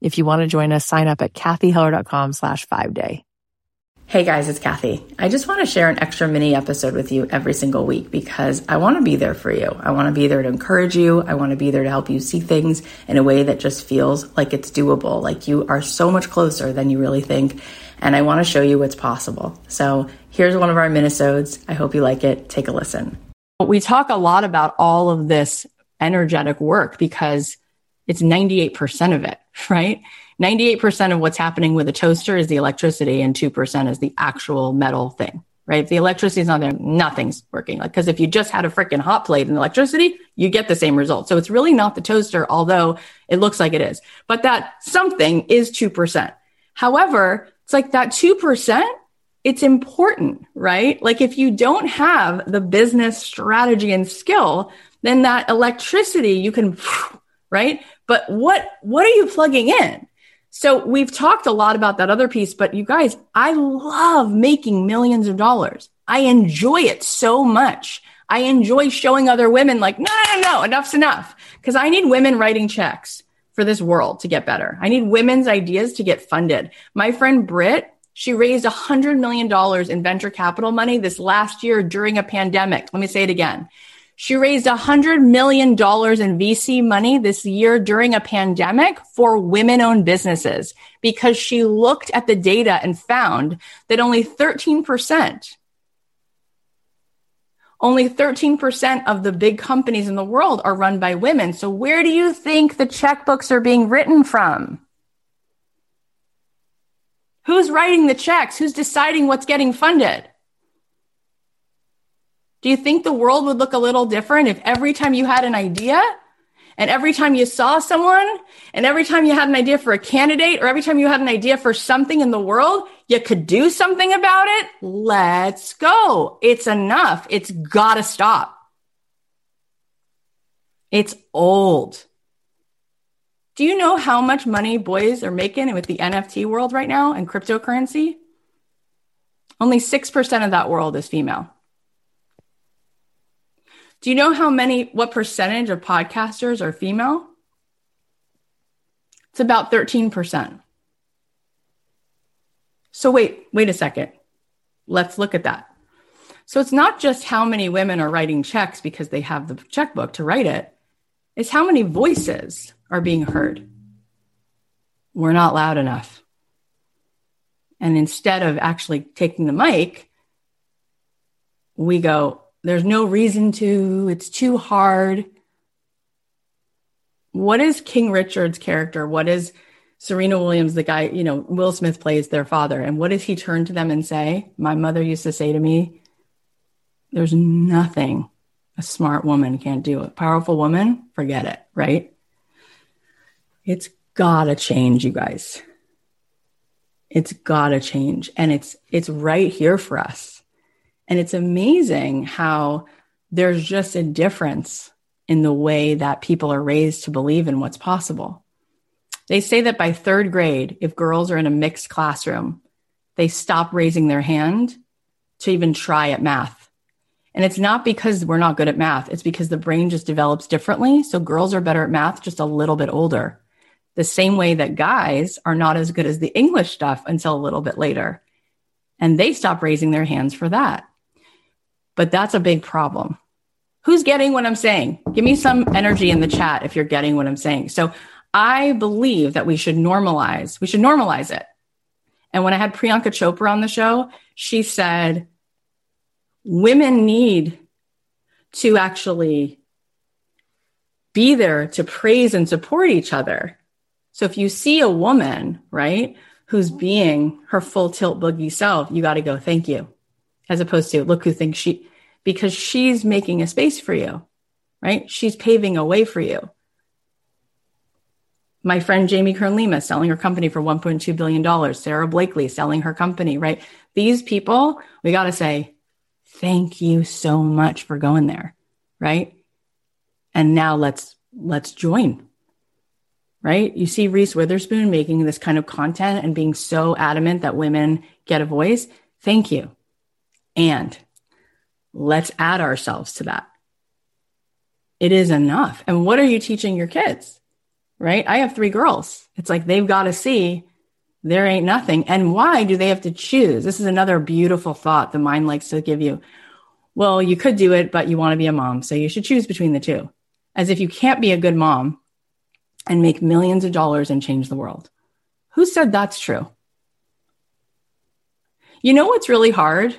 If you want to join us, sign up at cathyheller.com slash five day. Hey guys, it's Cathy. I just want to share an extra mini episode with you every single week because I want to be there for you. I want to be there to encourage you. I want to be there to help you see things in a way that just feels like it's doable, like you are so much closer than you really think. And I want to show you what's possible. So here's one of our minisodes. I hope you like it. Take a listen. We talk a lot about all of this energetic work because it's 98% of it, right? 98% of what's happening with a toaster is the electricity and 2% is the actual metal thing, right? If the electricity is not there, nothing's working. Like, cause if you just had a freaking hot plate and electricity, you get the same result. So it's really not the toaster, although it looks like it is, but that something is 2%. However, it's like that 2%, it's important, right? Like if you don't have the business strategy and skill, then that electricity you can, right? But what, what are you plugging in? So we've talked a lot about that other piece, but you guys, I love making millions of dollars. I enjoy it so much. I enjoy showing other women like, no, no, no, enough's enough. Cause I need women writing checks for this world to get better. I need women's ideas to get funded. My friend Britt, she raised a hundred million dollars in venture capital money this last year during a pandemic. Let me say it again. She raised $100 million in VC money this year during a pandemic for women owned businesses because she looked at the data and found that only 13%, only 13% of the big companies in the world are run by women. So where do you think the checkbooks are being written from? Who's writing the checks? Who's deciding what's getting funded? Do you think the world would look a little different if every time you had an idea and every time you saw someone and every time you had an idea for a candidate or every time you had an idea for something in the world, you could do something about it? Let's go. It's enough. It's gotta stop. It's old. Do you know how much money boys are making with the NFT world right now and cryptocurrency? Only 6% of that world is female. Do you know how many, what percentage of podcasters are female? It's about 13%. So wait, wait a second. Let's look at that. So it's not just how many women are writing checks because they have the checkbook to write it. It's how many voices are being heard. We're not loud enough. And instead of actually taking the mic, we go, there's no reason to. It's too hard. What is King Richard's character? What is Serena Williams, the guy, you know, Will Smith plays their father. And what does he turn to them and say? My mother used to say to me, There's nothing a smart woman can't do. A powerful woman, forget it, right? It's gotta change, you guys. It's gotta change. And it's it's right here for us. And it's amazing how there's just a difference in the way that people are raised to believe in what's possible. They say that by third grade, if girls are in a mixed classroom, they stop raising their hand to even try at math. And it's not because we're not good at math, it's because the brain just develops differently. So girls are better at math just a little bit older. The same way that guys are not as good as the English stuff until a little bit later. And they stop raising their hands for that but that's a big problem. Who's getting what I'm saying? Give me some energy in the chat if you're getting what I'm saying. So I believe that we should normalize, we should normalize it. And when I had Priyanka Chopra on the show, she said, women need to actually be there to praise and support each other. So if you see a woman, right, who's being her full tilt boogie self, you got to go, thank you as opposed to look who thinks she, because she's making a space for you, right? She's paving a way for you. My friend Jamie Kern Lima selling her company for $1.2 billion. Sara Blakely selling her company, right? These people, we got to say, thank you so much for going there, right? And now let's, let's join, right? You see Reese Witherspoon making this kind of content and being so adamant that women get a voice. Thank you. And let's add ourselves to that. It is enough. And what are you teaching your kids? Right? I have three girls. It's like they've got to see there ain't nothing. And why do they have to choose? This is another beautiful thought the mind likes to give you. Well, you could do it, but you want to be a mom. So you should choose between the two. As if you can't be a good mom and make millions of dollars and change the world. Who said that's true? You know what's really hard?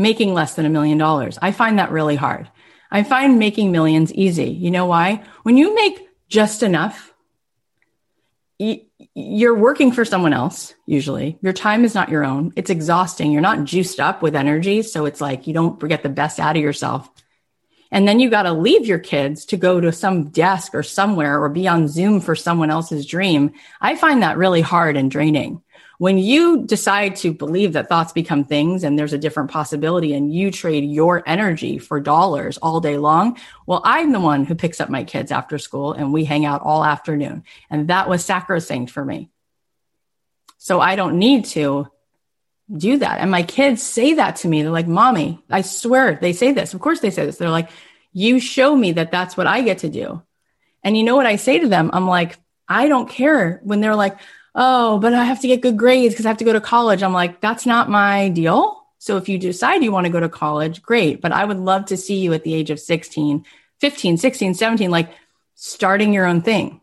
Making less than a million dollars. I find that really hard. I find making millions easy. You know why? When you make just enough, you're working for someone else, usually. Your time is not your own. It's exhausting. You're not juiced up with energy. So it's like you don't get the best out of yourself. And then you got to leave your kids to go to some desk or somewhere or be on Zoom for someone else's dream. I find that really hard and draining when you decide to believe that thoughts become things and there's a different possibility and you trade your energy for dollars all day long, well, I'm the one who picks up my kids after school and we hang out all afternoon. And that was sacrosanct for me. So I don't need to do that. And my kids say that to me. They're like, mommy, I swear they say this. Of course they say this. They're like, you show me that that's what I get to do. And you know what I say to them? I'm like, I don't care when they're like, oh, but I have to get good grades because I have to go to college. I'm like, that's not my deal. So if you decide you want to go to college, great. But I would love to see you at the age of 16, 15, 16, 17, like starting your own thing.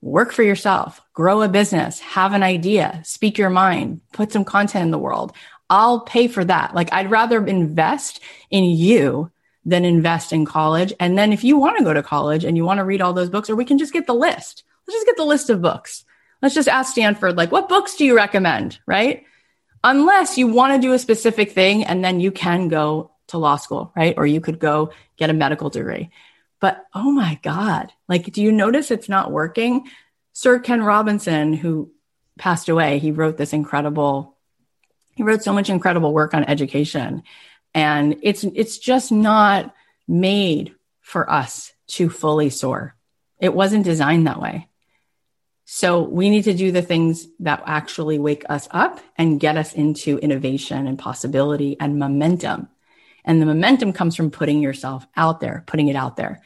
Work for yourself, grow a business, have an idea, speak your mind, put some content in the world. I'll pay for that. Like I'd rather invest in you than invest in college. And then if you want to go to college and you want to read all those books, or we can just get the list. Let's just get the list of books let's just ask Stanford, like, what books do you recommend? Right. Unless you want to do a specific thing and then you can go to law school, right? Or you could go get a medical degree. But oh my God, like, do you notice it's not working? Sir Ken Robinson, who passed away, he wrote this incredible, he wrote so much incredible work on education. And it's, it's just not made for us to fully soar. It wasn't designed that way. So we need to do the things that actually wake us up and get us into innovation and possibility and momentum. And the momentum comes from putting yourself out there, putting it out there.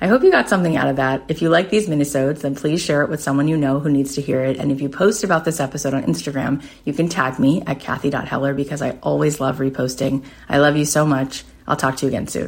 I hope you got something out of that. If you like these minisodes, then please share it with someone you know who needs to hear it. And if you post about this episode on Instagram, you can tag me at Cathy.Heller because I always love reposting. I love you so much. I'll talk to you again soon.